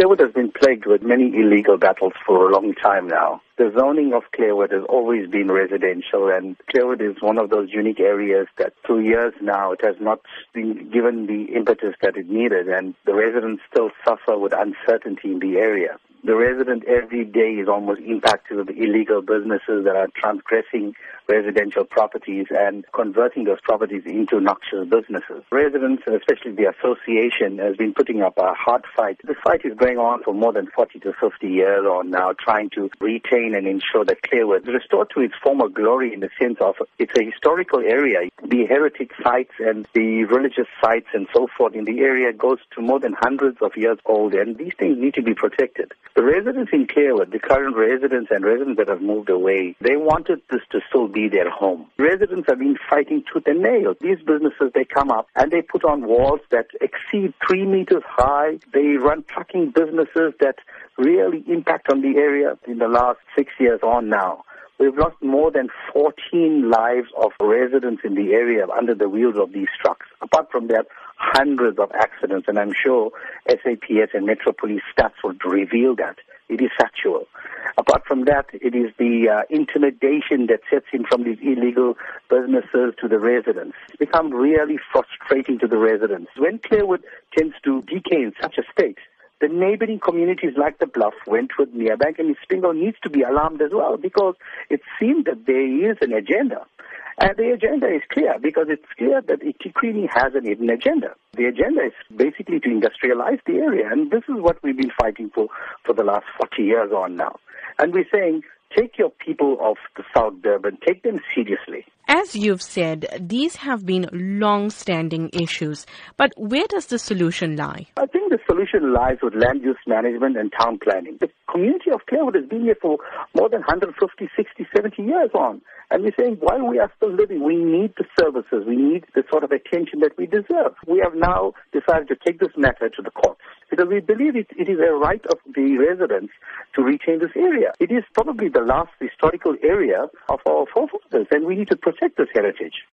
Clairwood has been plagued with many illegal battles for a long time now. The zoning of Clairwood has always been residential and Clairwood is one of those unique areas that through years now it has not been given the impetus that it needed and the residents still suffer with uncertainty in the area the resident every day is almost impacted with illegal businesses that are transgressing residential properties and converting those properties into noxious businesses. Residents, especially the association, has been putting up a hard fight. This fight is going on for more than 40 to 50 years on now, trying to retain and ensure that Clairwood is restored to its former glory in the sense of it's a historical area. The heritage sites and the religious sites and so forth in the area goes to more than hundreds of years old, and these things need to be protected. The residents in Clairwood, the current residents and residents that have moved away, they wanted this to still be their home. Residents have been fighting tooth and nail. These businesses, they come up and they put on walls that exceed three meters high. They run trucking businesses that really impact on the area in the last six years on now. We've lost more than 14 lives of residents in the area under the wheels of these trucks. Apart from that, hundreds of accidents, and I'm sure SAPS and Metro Police stats would reveal that. It is factual. Apart from that, it is the uh, intimidation that sets in from these illegal businesses to the residents. It's become really frustrating to the residents. When Clairwood tends to decay in such a state, the neighboring communities like the Bluff, Wentworth, Merebank, and Spingo needs to be alarmed as well because it seems that there is an agenda. And the agenda is clear because it's clear that eThekwini has an hidden agenda. The agenda is basically to industrialize the area, and this is what we've been fighting for for the last 40 years on now. And we're saying, take your people of the South Durban, take them seriously. As you've said, these have been long-standing issues, but where does the solution lie? I think the solution lies with land use management and town planning. The community of Clairwood has been here for more than 150, 60, 70 years on. And we're saying while we are still living, we need the services, we need the sort of attention that we deserve. We have now decided to take this matter to the courts because we believe it, it is a right of the residents to retain this area. It is probably the last historical area of our forefathers, and we need to protect this heritage.